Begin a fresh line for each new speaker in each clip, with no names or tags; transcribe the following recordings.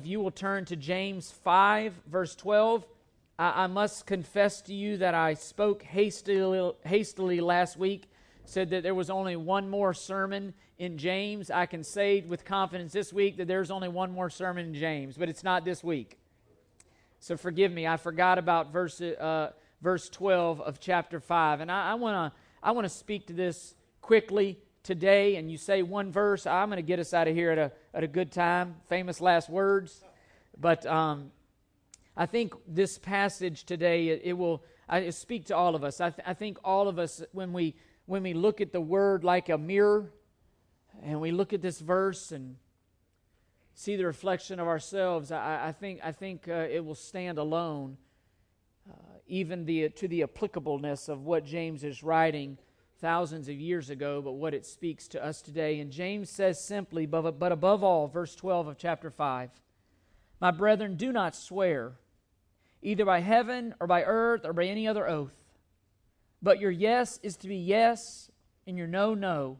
if you will turn to James 5, verse 12. I, I must confess to you that I spoke hastily, hastily last week, said that there was only one more sermon in James. I can say with confidence this week that there's only one more sermon in James, but it's not this week. So forgive me, I forgot about verse, uh, verse 12 of chapter 5. And I, I want to I wanna speak to this quickly today. And you say one verse, I'm going to get us out of here at a, at a good time. Famous last words. But um, I think this passage today, it, it will I speak to all of us. I, th- I think all of us, when we, when we look at the word like a mirror, and we look at this verse and see the reflection of ourselves, I, I think, I think uh, it will stand alone, uh, even the, to the applicableness of what James is writing thousands of years ago, but what it speaks to us today. And James says simply, but, above all, verse 12 of chapter 5, My brethren, do not swear, either by heaven or by earth or by any other oath, but your yes is to be yes, and your no, no,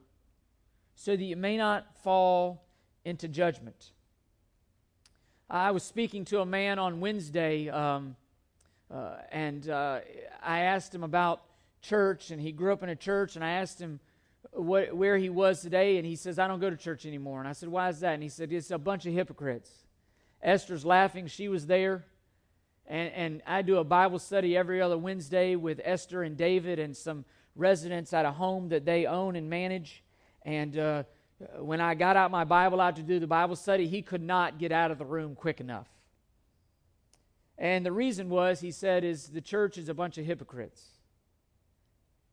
so that you may not fall into judgment. I was speaking to a man on Wednesday, um, uh, and uh, I asked him about church, and he grew up in a church, and I asked him what, where he was today, and he says, I don't go to church anymore. And I said, Why is that? And he said, It's a bunch of hypocrites. Esther's laughing. She was there. And, and I do a Bible study every other Wednesday with Esther and David and some residents at a home that they own and manage. And uh, when I got out my Bible out to do the Bible study, he could not get out of the room quick enough. And the reason was, he said, is the church is a bunch of hypocrites.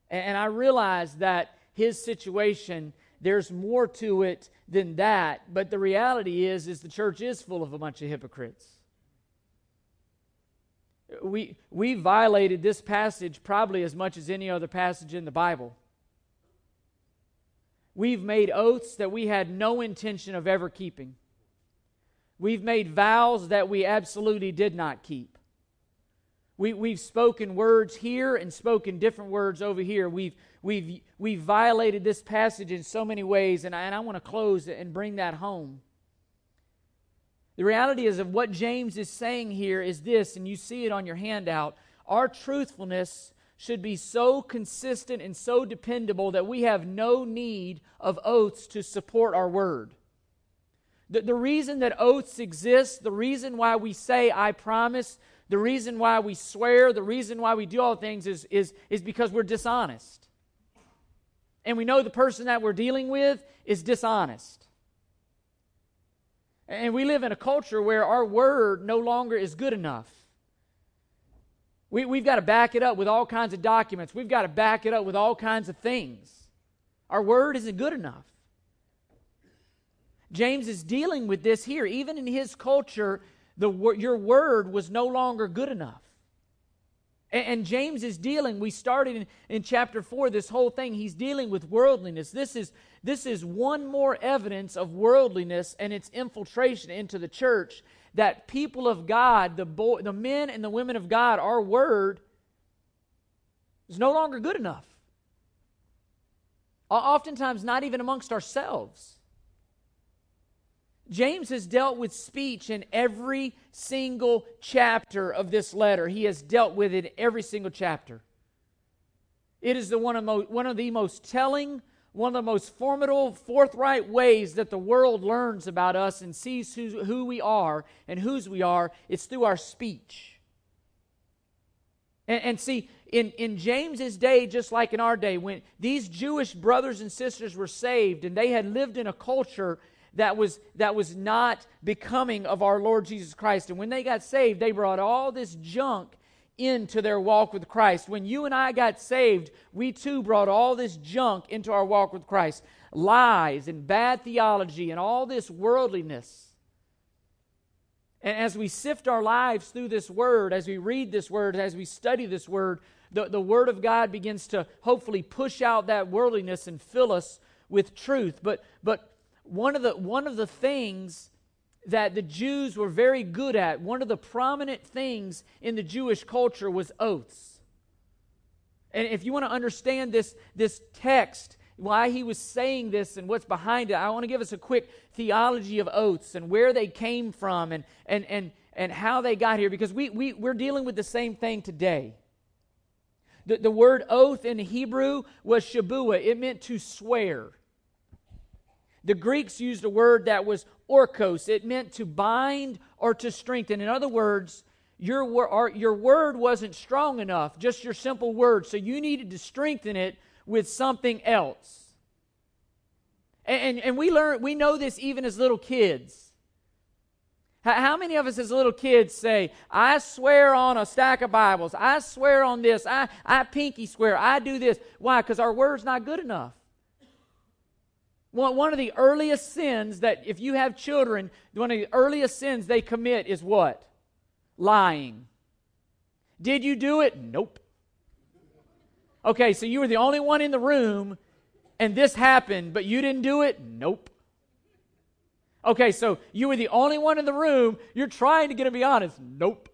And I realize that his situation, there's more to it than that. But the reality is, is the church is full of a bunch of hypocrites. We, we violated this passage probably as much as any other passage in the Bible. We've made oaths that we had no intention of ever keeping. We've made vows that we absolutely did not keep. We, we've spoken words here and spoken different words over here. We've, we've, we've violated this passage in so many ways, and I, and I want to close and bring that home. The reality is of what James is saying here is this, and you see it on your handout. Our truthfulness should be so consistent and so dependable that we have no need of oaths to support our word. The, the reason that oaths exist, the reason why we say, I promise, the reason why we swear, the reason why we do all things is, is, is because we're dishonest. And we know the person that we're dealing with is dishonest. And we live in a culture where our word no longer is good enough. We, we've got to back it up with all kinds of documents. We've got to back it up with all kinds of things. Our word isn't good enough. James is dealing with this here. Even in his culture, the, your word was no longer good enough. And, James is dealing, we started in, in chapter 4, this whole thing, he's dealing with worldliness. This is, this is one more evidence of worldliness and its infiltration into the church that people of God, the, boy, the men and the women of God, our word is no longer good enough. Oftentimes, not even amongst ourselves. James has dealt with speech in every single chapter of this letter. He has dealt with it in every single chapter. It is the one of, mo- one of the most telling one of the most formidable, forthright ways that the world learns about us and sees who, who we are and whose we are, it's through our speech. And, and see, in, in James's day, just like in our day, when these Jewish brothers and sisters were saved and they had lived in a culture that was, that was not becoming of our Lord Jesus Christ. And when they got saved, they brought all this junk into their walk with Christ. When you and I got saved, we too brought all this junk into our walk with Christ lies and bad theology and all this worldliness. And as we sift our lives through this word, as we read this word, as we study this word, the, the word of God begins to hopefully push out that worldliness and fill us with truth. But, but one, of the, one of the things that the Jews were very good at, one of the prominent things in the Jewish culture was oaths. And if you want to understand this, this text why he was saying this and what's behind it, I want to give us a quick theology of oaths and where they came from and, and, and, and how they got here because we, we, we're dealing with the same thing today. The, the word oath in Hebrew was shabua, it meant to swear. The Greeks used a word that was orkos, it meant to bind or to strengthen. In other words, your, your word wasn't strong enough, just your simple word, so you needed to strengthen it with something else. And, and, and we learn, we know this even as little kids. How many of us as little kids say, I swear on a stack of Bibles, I swear on this, I, I pinky swear, I do this? Why? Because our word's not good enough. One of the earliest sins that, if you have children, one of the earliest sins they commit is what? Lying. Did you do it? Nope. Okay, so you were the only one in the room and this happened, but you didn't do it? Nope. Okay, so you were the only one in the room. You're trying to get to be honest. Nope.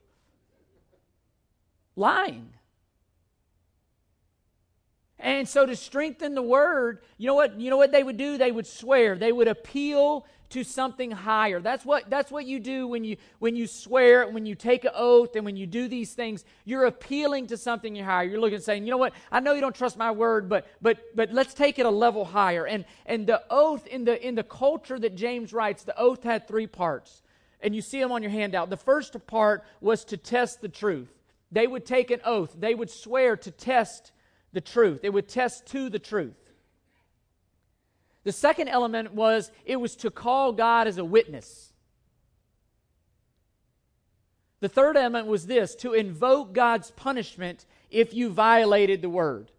Lying. And so to strengthen the word, you know what? You know what they would do? They would swear. They would appeal to something higher. That's what, that's what you do when you, when you swear, when you take an oath, and when you do these things. You're appealing to something higher. You're looking and saying, you know what? I know you don't trust my word, but, but, but let's take it a level higher. And, and the oath, in the, in the culture that James writes, the oath had three parts. And you see them on your handout. The first part was to test the truth. They would take an oath, they would swear to test the truth, it would test to the truth. The second element was it was to call God as a witness. The third element was this to invoke God's punishment if you violated the word.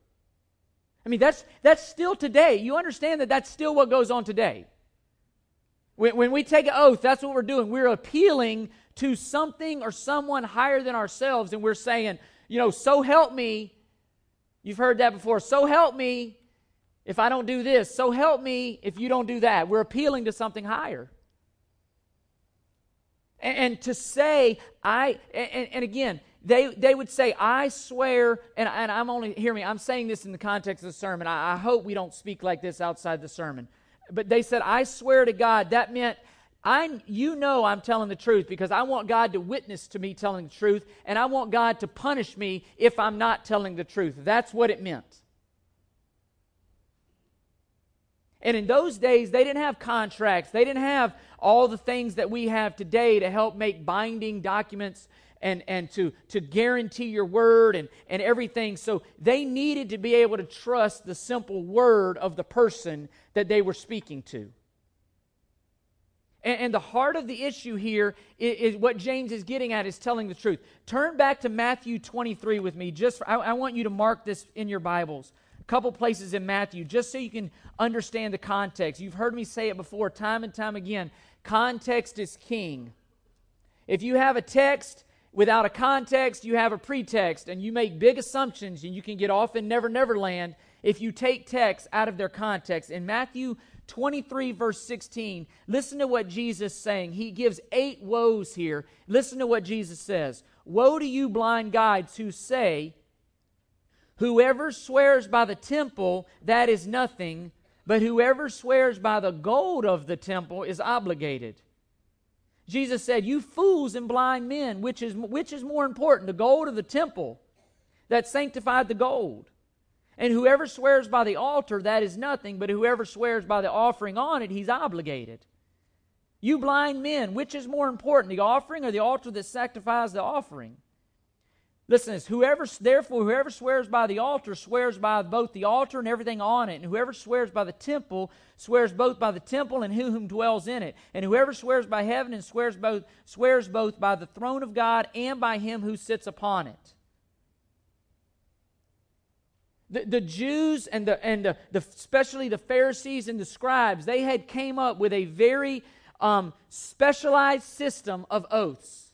I mean, that's, that's still today. You understand that that's still what goes on today. When, when we take an oath, that's what we're doing. We're appealing to something or someone higher than ourselves, and we're saying, you know, so help me. You've heard that before. So help me if I don't do this. So help me if you don't do that. We're appealing to something higher. And, and to say, I, and, and, again, they, they would say, I swear, and, and I'm only, hear me, I'm saying this in the context of the sermon. I, I hope we don't speak like this outside the sermon. But they said, I swear to God. That meant, I, you know I'm telling the truth because I want God to witness to me telling the truth, and I want God to punish me if I'm not telling the truth. That's what it meant. And in those days, they didn't have contracts. They didn't have all the things that we have today to help make binding documents and, and to, to guarantee your word and, and everything. So they needed to be able to trust the simple word of the person that they were speaking to. And, and the heart of the issue here is, is, what James is getting at is telling the truth. Turn back to Matthew 23 with me. Just for, I, I want you to mark this in your Bibles a couple places in Matthew just so you can understand the context. You've heard me say it before time and time again. Context is king. If you have a text without a context, you have a pretext, and you make big assumptions, and you can get off in Never Never Land if you take texts out of their context. In Matthew 23, verse 16, listen to what Jesus is saying. He gives eight woes here. Listen to what Jesus says Woe to you, blind guides, who say, Whoever swears by the temple, that is nothing, but whoever swears by the gold of the temple is obligated. Jesus said, You fools and blind men, which is, which is more important, the gold of the temple that sanctified the gold? And whoever swears by the altar, that is nothing, but whoever swears by the offering on it, he's obligated. You blind men, which is more important, the offering or the altar that sanctifies the offering? Listen, this, whoever therefore whoever swears by the altar swears by both the altar and everything on it, and whoever swears by the temple swears both by the temple and who whom dwells in it, and whoever swears by heaven and swears both swears both by the throne of God and by him who sits upon it. The, the Jews and the and the, the especially the Pharisees and the scribes, they had came up with a very um, specialized system of oaths.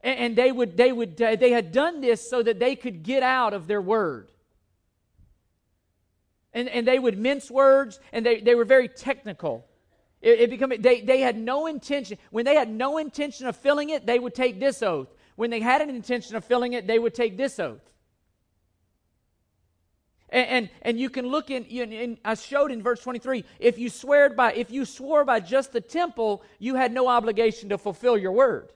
And, and they would they would they had done this so that they could get out of their word. And, and they would mince words and they, they were very technical. It, it they, they had no intention when they had no intention of filling it they would take this oath. When they had an intention of filling it they would take this oath And, and, and you can look in, in, I showed in verse 23, if you swear by, if you swore by just the temple, you had no obligation to fulfill your word.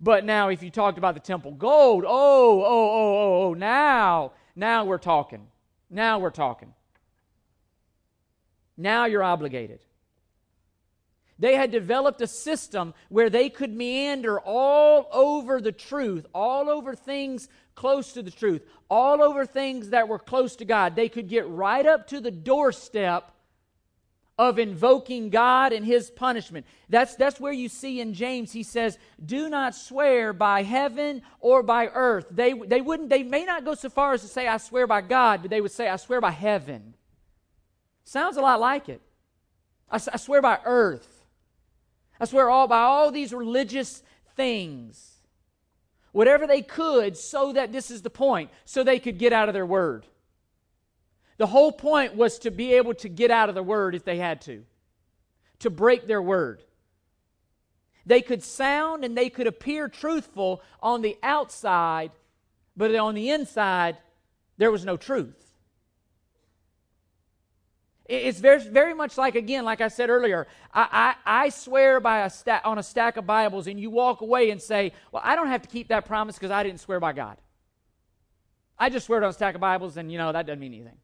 But now if you talked about the temple gold, oh, oh, oh, oh, oh, now, now we're talking. Now we're talking. Now you're obligated. They had developed a system where they could meander all over the truth, all over things close to the truth, all over things that were close to God. They could get right up to the doorstep of invoking God and his punishment. That's, that's where you see in James, he says, Do not swear by heaven or by earth. They, they, wouldn't, they may not go so far as to say, I swear by God, but they would say, I swear by heaven. Sounds a lot like it. I, I swear by earth. I swear all by all these religious things. Whatever they could, so that this is the point, so they could get out of their word. The whole point was to be able to get out of the word if they had to, to break their word. They could sound and they could appear truthful on the outside, but on the inside, there was no truth. It's very, very much like, again, like I said earlier, I, I, I swear by a sta- on a stack of Bibles, and you walk away and say, Well, I don't have to keep that promise because I didn't swear by God. I just swear on a stack of Bibles, and you know, that doesn't mean anything.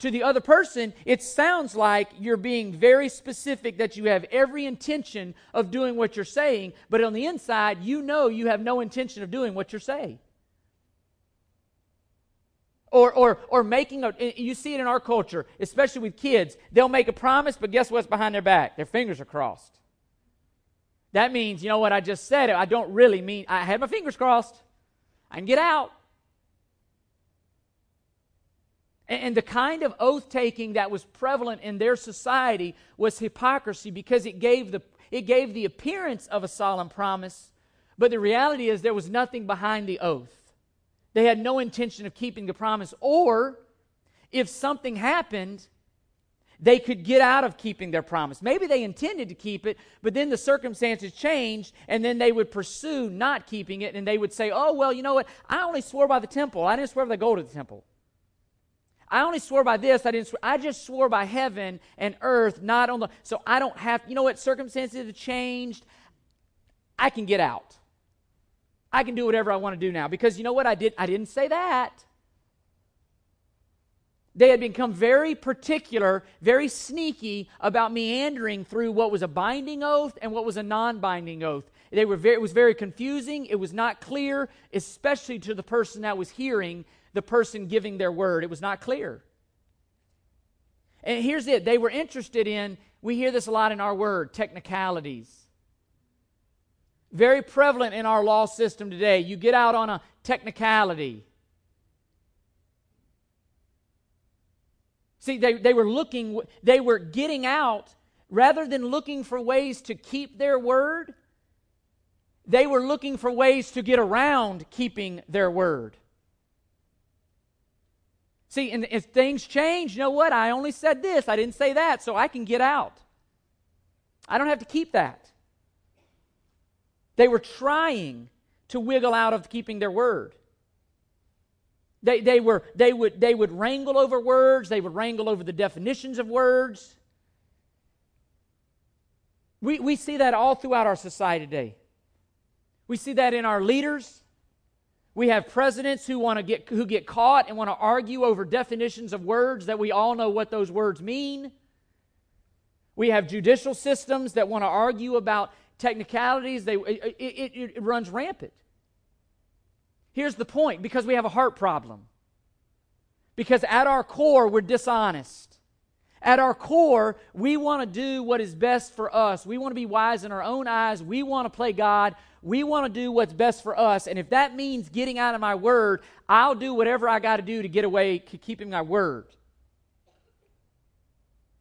To the other person, it sounds like you're being very specific that you have every intention of doing what you're saying, but on the inside, you know you have no intention of doing what you're saying. Or, or, or making a, you see it in our culture, especially with kids. They'll make a promise, but guess what's behind their back? Their fingers are crossed. That means, you know what, I just said it. I don't really mean, I had my fingers crossed. I can get out. And the kind of oath taking that was prevalent in their society was hypocrisy because it gave the, it gave the appearance of a solemn promise, but the reality is there was nothing behind the oath. They had no intention of keeping the promise. Or if something happened, they could get out of keeping their promise. Maybe they intended to keep it, but then the circumstances changed, and then they would pursue not keeping it, and they would say, Oh, well, you know what? I only swore by the temple. I didn't swear by the gold of the temple. I only swore by this. I didn't. Swear. I just swore by heaven and earth, not on the. So I don't have. You know what? Circumstances have changed. I can get out. I can do whatever I want to do now. Because you know what I did? I didn't say that. They had become very particular, very sneaky about meandering through what was a binding oath and what was a non binding oath. They were very, it was very confusing. It was not clear, especially to the person that was hearing, the person giving their word. It was not clear. And here's it they were interested in, we hear this a lot in our word, technicalities. Very prevalent in our law system today. You get out on a technicality. See, they, they were looking, they were getting out rather than looking for ways to keep their word, they were looking for ways to get around keeping their word. See, and if things change, you know what? I only said this, I didn't say that, so I can get out. I don't have to keep that. They were trying to wiggle out of keeping their word. They, they, were, they, would, they would wrangle over words, they would wrangle over the definitions of words. We, we see that all throughout our society today. We see that in our leaders. We have presidents who want to get who get caught and want to argue over definitions of words that we all know what those words mean. We have judicial systems that want to argue about technicalities, they, it, it, it runs rampant. Here's the point because we have a heart problem. Because at our core, we're dishonest. At our core, we want to do what is best for us. We want to be wise in our own eyes. We want to play God. We want to do what's best for us. And if that means getting out of my word, I'll do whatever I got to do to get away, keeping my word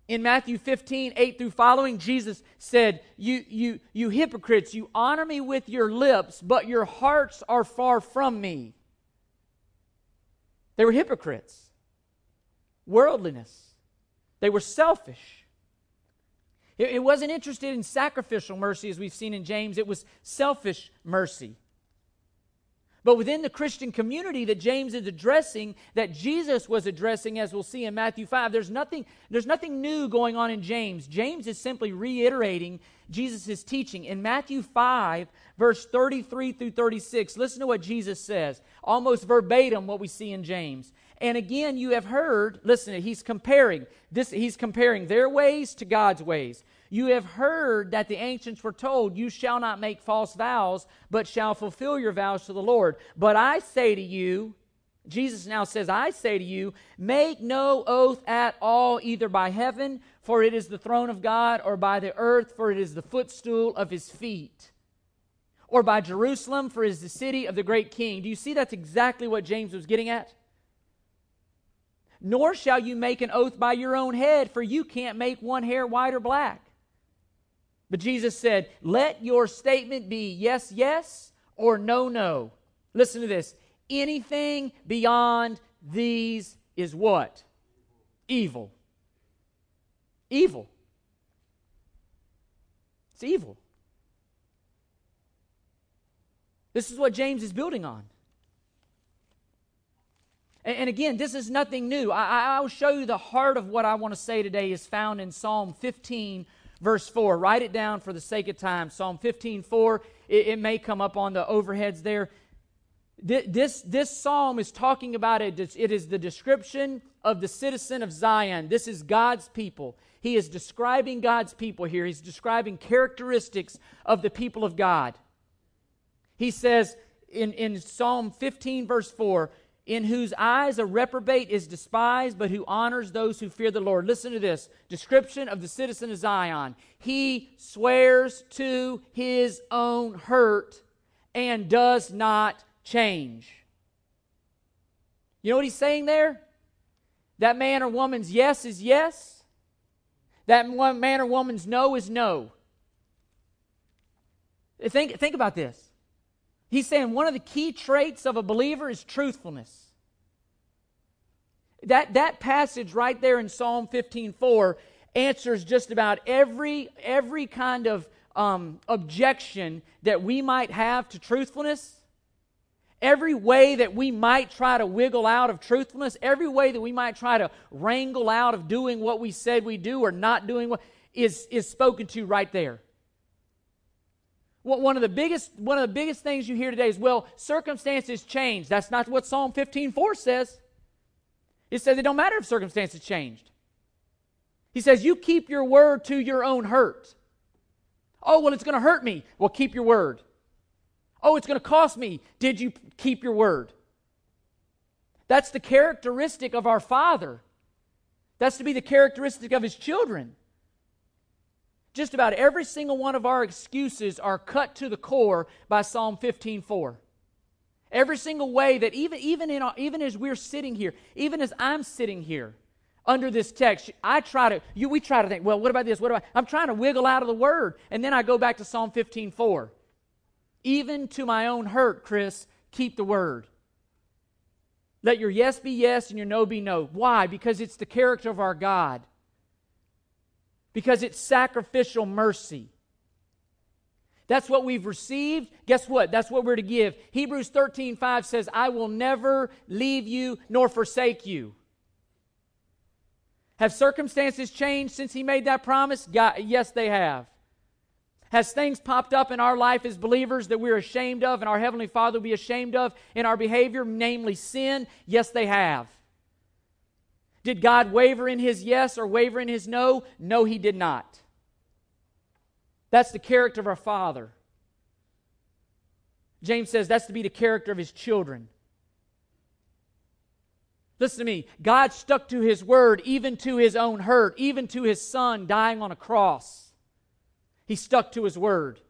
in Matthew 15, 8 through following, Jesus said, you, you, you hypocrites, you honor me with your lips, but your hearts are far from me. They were hypocrites, worldliness, they were selfish. It, it wasn't interested in sacrificial mercy, as we've seen in James, it was selfish mercy. But within the Christian community that James is addressing, that Jesus was addressing, as we'll see in Matthew 5, there's nothing, there's nothing new going on in James. James is simply reiterating Jesus' teaching. In Matthew 5, verse 33 through 36, listen to what Jesus says, almost verbatim what we see in James. And again, you have heard, listen, he's comparing this, he's comparing their ways to God's ways. You have heard that the ancients were told, You shall not make false vows, but shall fulfill your vows to the Lord. But I say to you, Jesus now says, I say to you, make no oath at all, either by heaven, for it is the throne of God, or by the earth, for it is the footstool of his feet, or by Jerusalem, for it is the city of the great king. Do you see that's exactly what James was getting at? Nor shall you make an oath by your own head, for you can't make one hair white or black. But Jesus said, Let your statement be yes, yes, or no, no. Listen to this. Anything beyond these is what? Evil. Evil. It's evil. This is what James is building on. And, again, this is nothing new. I will show you the heart of what I want to say today is found in Psalm 15, verse 4. Write it down for the sake of time. Psalm 15, 4. It, it may come up on the overheads there. This, this psalm is talking about it. It is the description of the citizen of Zion. This is God's people. He is describing God's people here. He's describing characteristics of the people of God. He says in, in Psalm 15, verse 4 in whose eyes a reprobate is despised, but who honors those who fear the Lord. Listen to this description of the citizen of Zion. He swears to his own hurt and does not change. You know what he's saying there? That man or woman's yes is yes. That man or woman's no is no. Think, think about this. He's saying one of the key traits of a believer is truthfulness. That, that passage right there in Psalm 15:4 answers just about every, every kind of um, objection that we might have to truthfulness. Every way that we might try to wiggle out of truthfulness, every way that we might try to wrangle out of doing what we said we do or not doing what is, is spoken to right there. One of the biggest one of the biggest things you hear today is, well, circumstances change. That's not what Psalm 15:4 says. It says it don't matter if circumstances changed. He says you keep your word to your own hurt. Oh, well, it's going to hurt me. Well, keep your word. Oh, it's going to cost me. Did you keep your word? That's the characteristic of our Father. That's to be the characteristic of His children. Just about every single one of our excuses are cut to the core by Psalm 15:4. Every single way that even even in even as we're sitting here, even as I'm sitting here under this text, I try to you we try to think, well, what about this? What about I'm trying to wiggle out of the word, and then I go back to Psalm 15:4. Even to my own hurt, Chris, keep the word. Let your yes be yes and your no be no. Why? Because it's the character of our God because it's sacrificial mercy. That's what we've received. Guess what? That's what we're to give. Hebrews 13 5 says, I will never leave you nor forsake you. Have circumstances changed since he made that promise? God, yes, they have. Has things popped up in our life as believers that we're ashamed of and our Heavenly Father will be ashamed of in our behavior, namely sin? Yes, they have. Did God waver in his yes or waver in his no? No, he did not. That's the character of our Father. James says that's to be the character of his children. Listen to me. God stuck to his word even to his own hurt, even to his son dying on a cross. He stuck to his word.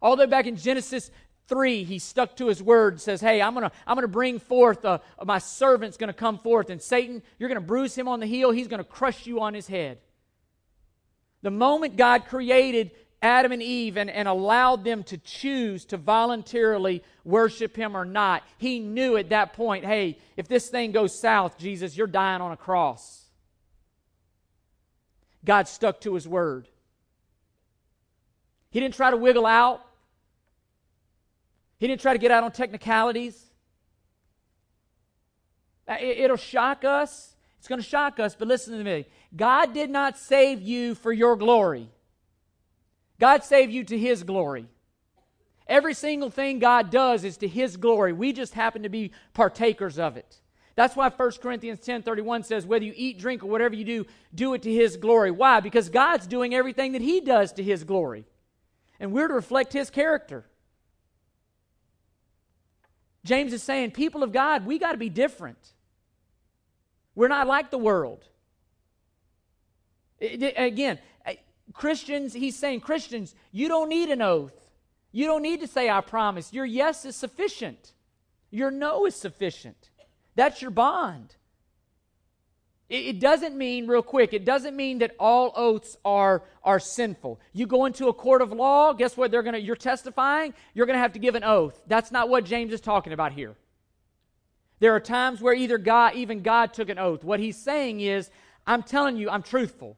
All the way back in Genesis 3, he stuck to his word, says, Hey, I'm to I'm gonna bring forth, uh, my servant's to come forth. And Satan, you're to bruise him on the heel, he's to crush you on his head. The moment God created Adam and Eve and, and allowed them to choose to voluntarily worship him or not, he knew at that point, hey, if this thing goes south, Jesus, you're dying on a cross. God stuck to his word. He didn't try to wiggle out. He didn't try to get out on technicalities. Uh, it'll shock us. It's going to shock us, but listen to me. God did not save you for your glory. God saved you to His glory. Every single thing God does is to His glory. We just happen to be partakers of it. That's why 1 Corinthians 10 31 says, whether you eat, drink, or whatever you do, do it to His glory. Why? Because God's doing everything that He does to His glory. And we're to reflect His character. James is saying, people of God, we got to be different. We're not like the world. Again, Christians, he's saying, Christians, you don't need an oath. You don't need to say, I promise. Your yes is sufficient, your no is sufficient. That's your bond. It, doesn't mean, real quick, it doesn't mean that all oaths are, are sinful. You go into a court of law, guess what? They're gonna, you're testifying, you're to have to give an oath. That's not what James is talking about here. There are times where either God, even God took an oath. What he's saying is, I'm telling you, I'm truthful.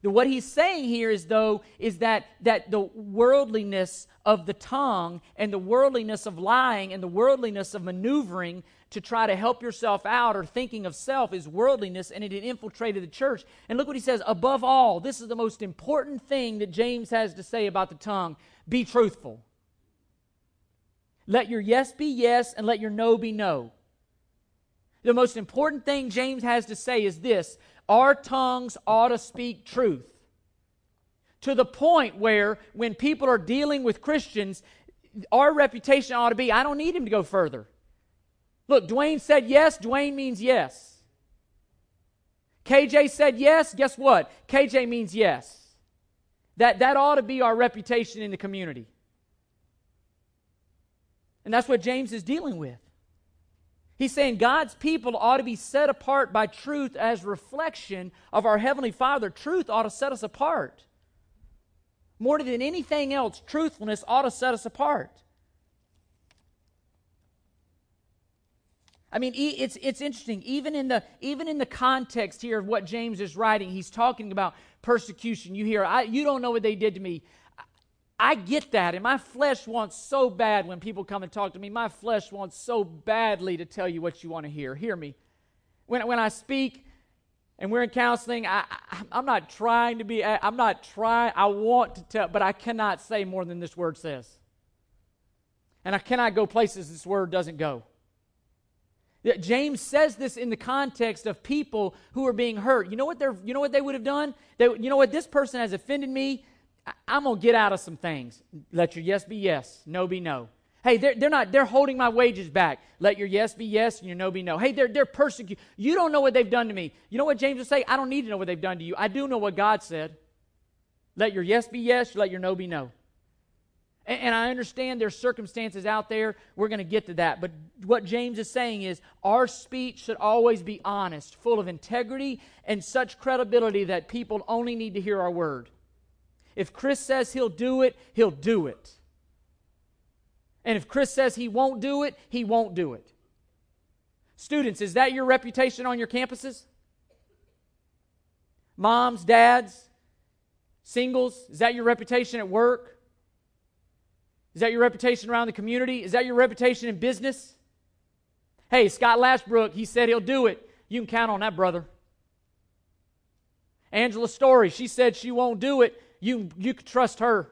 What he's saying here is, though, is that, that the worldliness of the tongue and the worldliness of lying and the worldliness of maneuvering to try to help yourself out or thinking of self is worldliness and it had infiltrated the church. And look what he says above all, this is the most important thing that James has to say about the tongue be truthful. Let your yes be yes and let your no be no. The most important thing James has to say is this our tongues ought to speak truth. To the point where, when people are dealing with Christians, our reputation ought to be I don't need him to go further. Look, Dwayne said yes, Dwayne means yes. KJ said yes, guess what? KJ means yes. That, that ought to be our reputation in the community. And that's what James is dealing with. He's saying God's people ought to be set apart by truth as reflection of our Heavenly Father. Truth ought to set us apart. More than anything else, truthfulness ought to set us apart. I mean, it's, it's interesting. Even in, the, even in the context here of what James is writing, he's talking about persecution. You hear, I, you don't know what they did to me. I get that, and my flesh wants so bad when people come and talk to me. My flesh wants so badly to tell you what you want to hear. Hear me. When, when I speak and we're in counseling, I, I, I'm not trying to be, I'm not trying, I want to tell, but I cannot say more than this word says. And I cannot go places this word doesn't go. James says this in the context of people who are being hurt. You know what they're you know what they would have done? They, you know what this person has offended me. I'm going to get out of some things. Let your yes be yes, no be no. Hey, they're, they're not, they're holding my wages back. Let your yes be yes and your no be no. Hey, they're, they're persecuting. You don't know what they've done to me. You know what James would say? I don't need to know what they've done to you. I do know what God said. Let your yes be yes, let your no be no. And, and I understand there's circumstances out there. We're going to get to that. But what James is saying is our speech should always be honest, full of integrity, and such credibility that people only need to hear our word. If Chris says he'll do it, he'll do it. And if Chris says he won't do it, he won't do it. Students, is that your reputation on your campuses? Moms, dads, singles, is that your reputation at work? Is that your reputation around the community? Is that your reputation in business? Hey, Scott Lashbrook, he said he'll do it. You can count on that, brother. Angela Story, she said she won't do it you, you can trust her.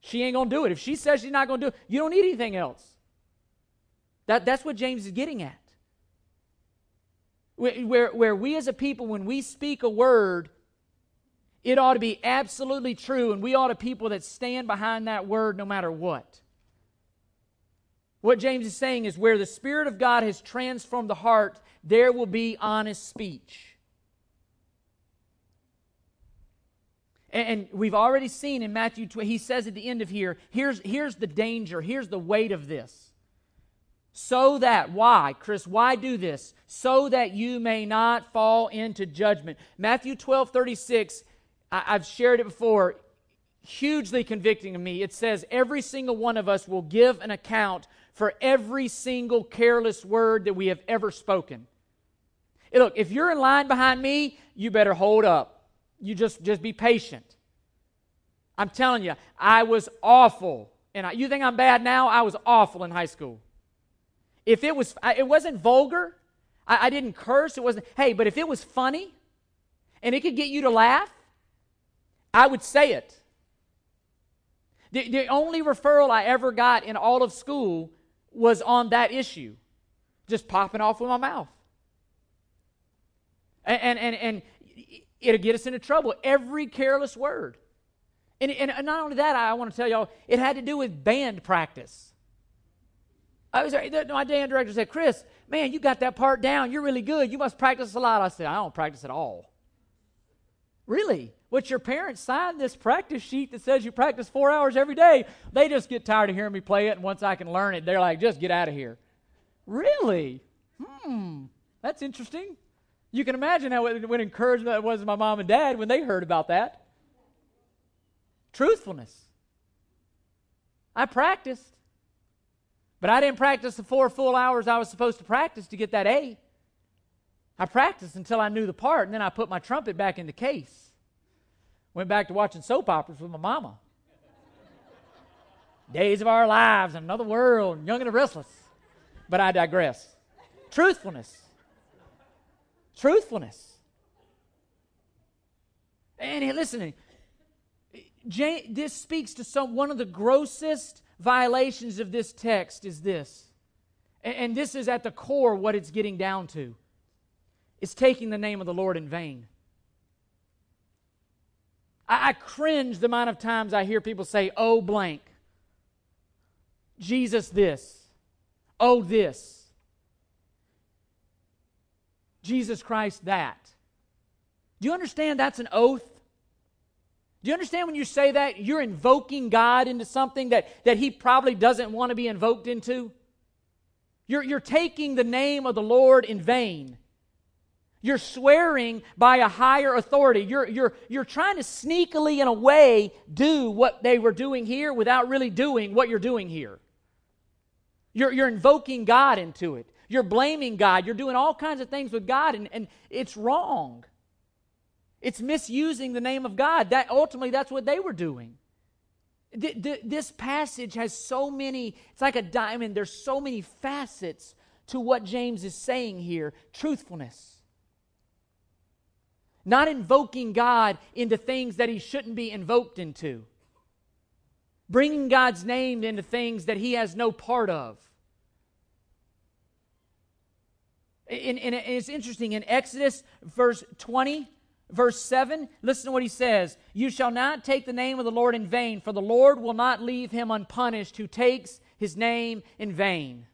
She ain't going to do it. If she says she's not going to do it, you don't need anything else. That, that's what James is getting at. Where, where we as a people, when we speak a word, it ought to be absolutely true, and we ought to people that stand behind that word no matter what. What James is saying is where the Spirit of God has transformed the heart, there will be honest speech. And we've already seen in Matthew, 12, he says at the end of here, here's, here's the danger, here's the weight of this. So that, why, Chris, why do this? So that you may not fall into judgment. Matthew 12, 36, I, I've shared it before, hugely convicting of me. It says, Every single one of us will give an account for every single careless word that we have ever spoken. look, if you're in line behind me, you better hold up you just just be patient. I'm telling you, I was awful And I, you think I'm bad now? I was awful in high school. If it was, it wasn't vulgar. I, I didn't curse. It wasn't. Hey, but if it was funny, and it could get you to laugh, I would say it. The, the only referral I ever got in all of school was on that issue, just popping off with my mouth. And, and, and, it'll get us into trouble. Every careless word. And, and not only that, I want to tell y'all, it had to do with band practice. I was my band director said, Chris, man, you got that part down. You're really good. You must practice a lot. I said, I don't practice at all. Really? What your parents signed this practice sheet that says you practice four hours every day. They just get tired of hearing me play it, and once I can learn it, they're like, just get out of here. Really? Hmm, that's interesting. You can imagine how what encouragement it was to my mom and dad when they heard about that. Truthfulness. I practiced, but I didn't practice the four full hours I was supposed to practice to get that A. I practiced until I knew the part, and then I put my trumpet back in the case. Went back to watching soap operas with my mama. Days of Our Lives, and Another World, Young and Restless. But I digress. Truthfulness. Truthfulness. And listen, this speaks to some one of the grossest violations of this text is this. And this is at the core what it's getting down to. It's taking the name of the Lord in vain. I, I cringe the amount of times I hear people say, oh, blank. Jesus, this. Oh, this. Jesus Christ that. Do you understand that's an oath? Do you understand when you say that? You're invoking God into something that, that He probably doesn't want to be invoked into? You're, you're taking the name of the Lord in vain. You're swearing by a higher authority. You're, you're, you're trying to sneakily, in a way, do what they were doing here without really doing what you're doing here. You're, you're invoking God into it. You're blaming God. You're doing all kinds of things with God, and, and it's wrong. It's misusing the name of God. That ultimately, that's what they were doing. This passage has so many, it's like a diamond. There's so many facets to what James is saying here truthfulness. Not invoking God into things that he shouldn't be invoked into. Bringing God's name into things that he has no part of. And, and it's interesting in Exodus verse 20, verse 7, listen to what he says You shall not take the name of the Lord in vain, for the Lord will not leave him unpunished who takes his name in vain.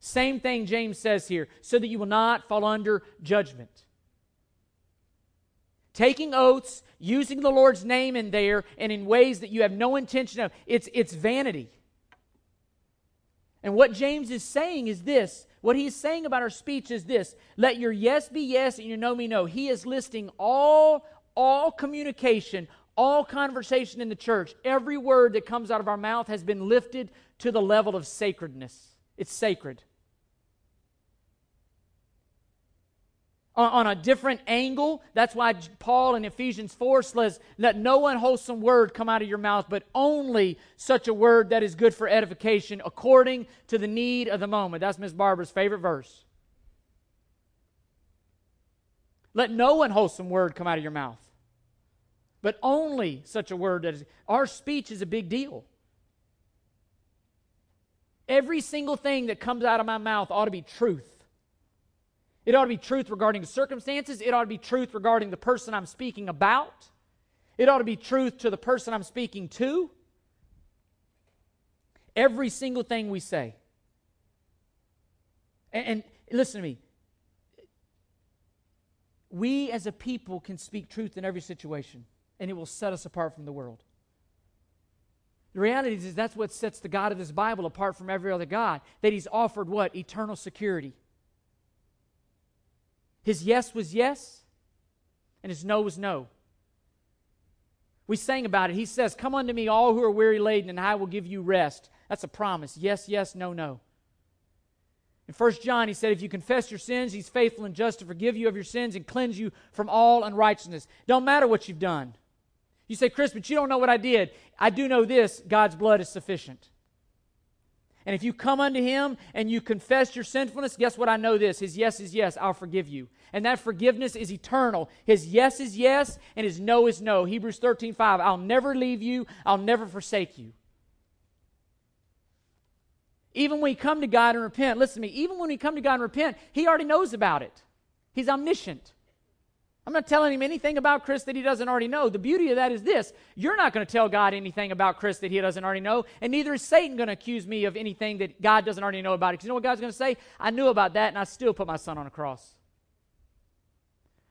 Same thing James says here, so that you will not fall under judgment. Taking oaths, using the Lord's name in there, and in ways that you have no intention of, it's, it's vanity. And what James is saying is this what he's saying about our speech is this let your yes be yes and your no be no. He is listing all, all communication, all conversation in the church. Every word that comes out of our mouth has been lifted to the level of sacredness. It's sacred. On, a different angle. That's why Paul in Ephesians 4 says, Let no unwholesome word come out of your mouth, but only such a word that is good for edification according to the need of the moment. That's Miss Barbara's favorite verse. Let no unwholesome word come out of your mouth, but only such a word that is. Our speech is a big deal. Every single thing that comes out of my mouth ought to be truth. It ought to be truth regarding circumstances. It ought to be truth regarding the person I'm speaking about. It ought to be truth to the person I'm speaking to. Every single thing we say. And, and listen to me. We as a people can speak truth in every situation, and it will set us apart from the world. The reality is, that's what sets the God of this Bible apart from every other God. That He's offered what? Eternal security. His yes was yes, and his no was no. We sang about it. He says, Come unto me, all who are weary laden, and I will give you rest. That's a promise. Yes, yes, no, no. In 1 John, he said, If you confess your sins, he's faithful and just to forgive you of your sins and cleanse you from all unrighteousness. Don't matter what you've done. You say, Chris, but you don't know what I did. I do know this God's blood is sufficient. And if you come unto him and you confess your sinfulness, guess what? I know this. His yes is yes. I'll forgive you. And that forgiveness is eternal. His yes is yes, and his no is no. Hebrews 13 5. I'll never leave you, I'll never forsake you. Even when we come to God and repent, listen to me, even when we come to God and repent, He already knows about it. He's omniscient. I'm not telling him anything about Chris that he doesn't already know. The beauty of that is this you're not going to tell God anything about Chris that he doesn't already know, and neither is Satan going to accuse me of anything that God doesn't already know about it. Because you know what God's going to say? I knew about that, and I still put my son on a cross.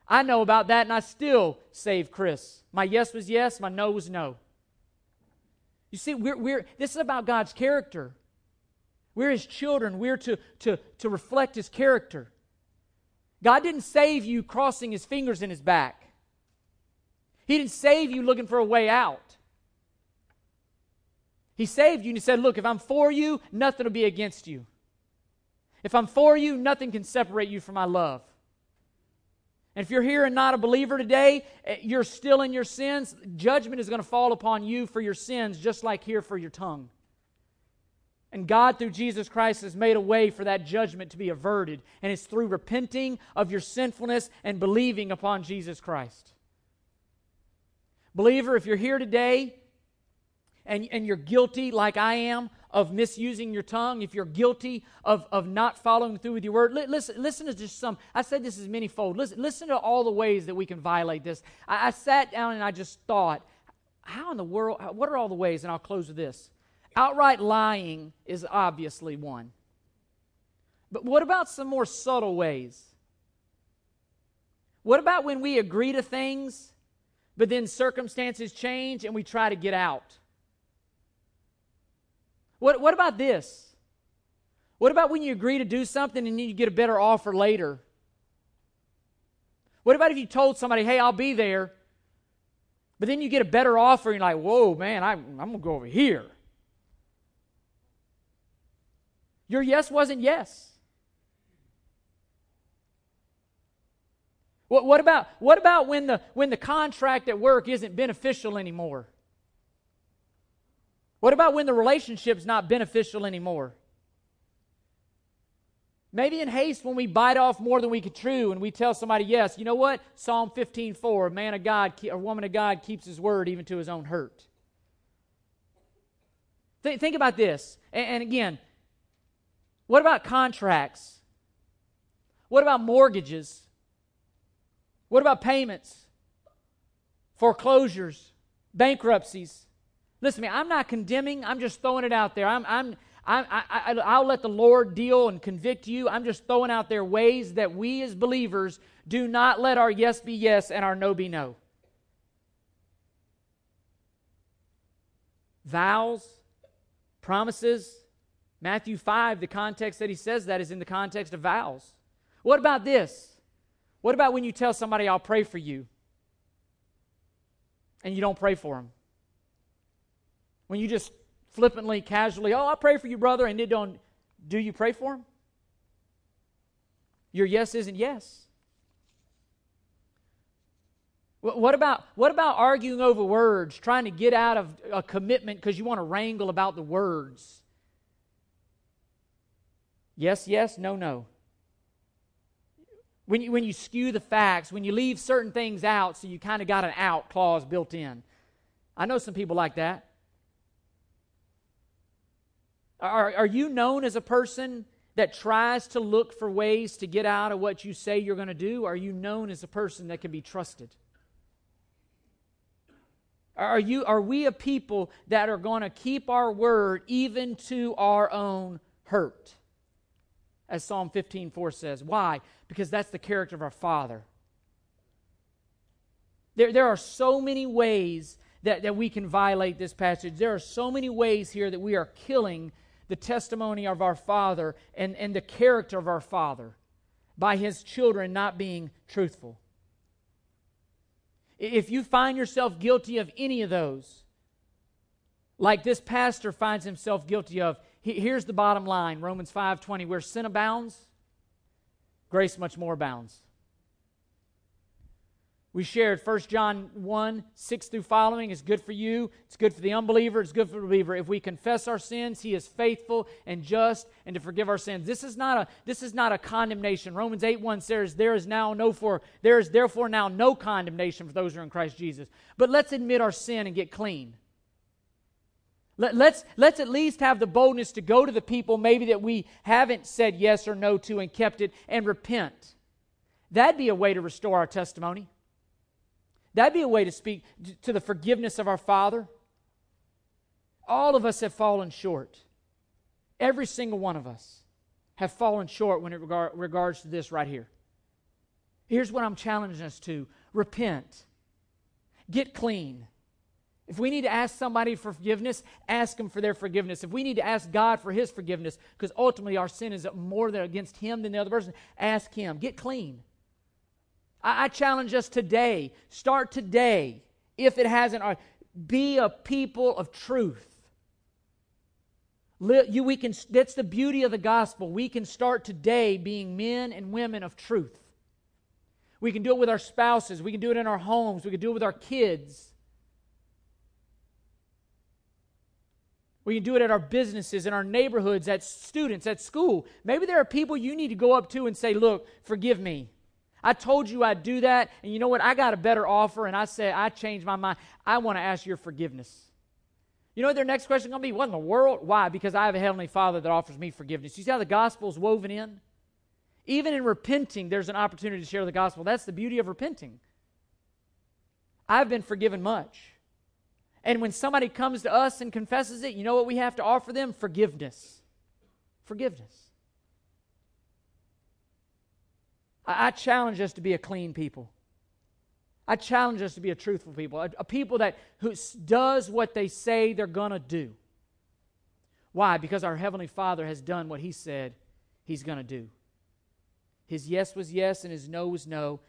I know about that, and I still saved Chris. My yes was yes, my no was no. You see, we're, we're, this is about God's character. We're his children. We're to, to, to reflect his character. God didn't save you crossing his fingers in his back. He didn't save you looking for a way out. He saved you and he said, Look, if I'm for you, nothing will be against you. If I'm for you, nothing can separate you from my love. And if you're here and not a believer today, eh, you're still in your sins, judgment is going to fall upon you for your sins, just like here for your tongue. And God, through Jesus Christ, has made a way for that judgment to be averted. And it's through repenting of your sinfulness and believing upon Jesus Christ. Believer, if you're here today and, and you're guilty, like I am, of misusing your tongue, if you're guilty of, of not following through with your word, li- listen, listen to just some. I said this is manyfold. Listen, listen to all the ways that we can violate this. I, I sat down and I just thought, how in the world, what are all the ways? And I'll close with this. Outright lying is obviously one. But what about some more subtle ways? What about when we agree to things, but then circumstances change and we try to get out? What, what about this? What about when you agree to do something and you get a better offer later? What about if you told somebody, hey, I'll be there, but then you get a better offer and you're like, whoa, man, I, I'm going to go over here? Your yes wasn't yes. What, what, about, what about when the, when the contract at work isn't beneficial anymore? What about when the relationship's not beneficial anymore? Maybe in haste when we bite off more than we could chew and we tell somebody, yes, you know what? Psalm 15:4, a man of God, a woman of God keeps his word even to his own hurt. Th- think about this. And, and again, what about contracts? What about mortgages? What about payments? Foreclosures? Bankruptcies? Listen to me, I'm not condemning, I'm just throwing it out there. I'm, I'm, I, I, I'll let the Lord deal and convict you. I'm just throwing out there ways that we as believers do not let our yes be yes and our no be no. Vows, promises, Matthew 5, the context that he says that is in the context of vows. What about this? What about when you tell somebody, I'll pray for you, and you don't pray for them? When you just flippantly, casually, oh, I'll pray for you, brother, and you don't, do you pray for him? Your yes isn't yes. What about, what about arguing over words, trying to get out of a commitment because you want to wrangle about the words? Yes, yes, no, no. When you, when you skew the facts, when you leave certain things out, so you kind of got an out clause built in. I know some people like that. Are, are you known as a person that tries to look for ways to get out of what you say you're going to do? Are you known as a person that can be trusted? Are, you, are we a people that are going to keep our word even to our own hurt? As Psalm 15 4 says. Why? Because that's the character of our Father. There, there are so many ways that, that we can violate this passage. There are so many ways here that we are killing the testimony of our Father and, and the character of our Father by His children not being truthful. If you find yourself guilty of any of those, like this pastor finds himself guilty of, here's the bottom line Romans 5:20 where sin abounds grace much more abounds We shared 1 John 1, 6 through following is good for you. It's good for the unbeliever. It's good for the believer. If we confess our sins, he is faithful and just and to forgive our sins. This is not a, this is not a condemnation. Romans 8, 1 says, there is now no for, there is therefore now no condemnation for those who are in Christ Jesus. But let's admit our sin and get clean. Let, let's, let's at least have the boldness to go to the people maybe that we haven't said yes or no to and kept it and repent. That'd be a way to restore our testimony. That'd be a way to speak to the forgiveness of our Father. All of us have fallen short. Every single one of us have fallen short when it regard, regards to this right here. Here's what I'm challenging us to repent, get clean. If we need to ask somebody for forgiveness, ask them for their forgiveness. If we need to ask God for his forgiveness, because ultimately our sin is more than against him than the other person, ask him. Get clean. I, I challenge us today, start today, if it hasn't, be a people of truth. You, we can, that's the beauty of the gospel. We can start today being men and women of truth. We can do it with our spouses. We can do it in our homes. We can do it with our kids. We can do it at our businesses, in our neighborhoods, at students, at school. Maybe there are people you need to go up to and say, Look, forgive me. I told you I'd do that, and you know what? I got a better offer, and I said, I changed my mind. I want to ask your forgiveness. You know what their next question going to be? What in the world? Why? Because I have a Heavenly Father that offers me forgiveness. You see how the gospel is woven in? Even in repenting, there's an opportunity to share the gospel. That's the beauty of repenting. I've been forgiven much. And when somebody comes to us and confesses it, you know what we have to offer them? Forgiveness. Forgiveness. I, I challenge us to be a clean people. I challenge us to be a truthful people, a, a people that who does what they say they're going to do. Why? Because our Heavenly Father has done what He said He's going to do. His yes was yes and His no was no,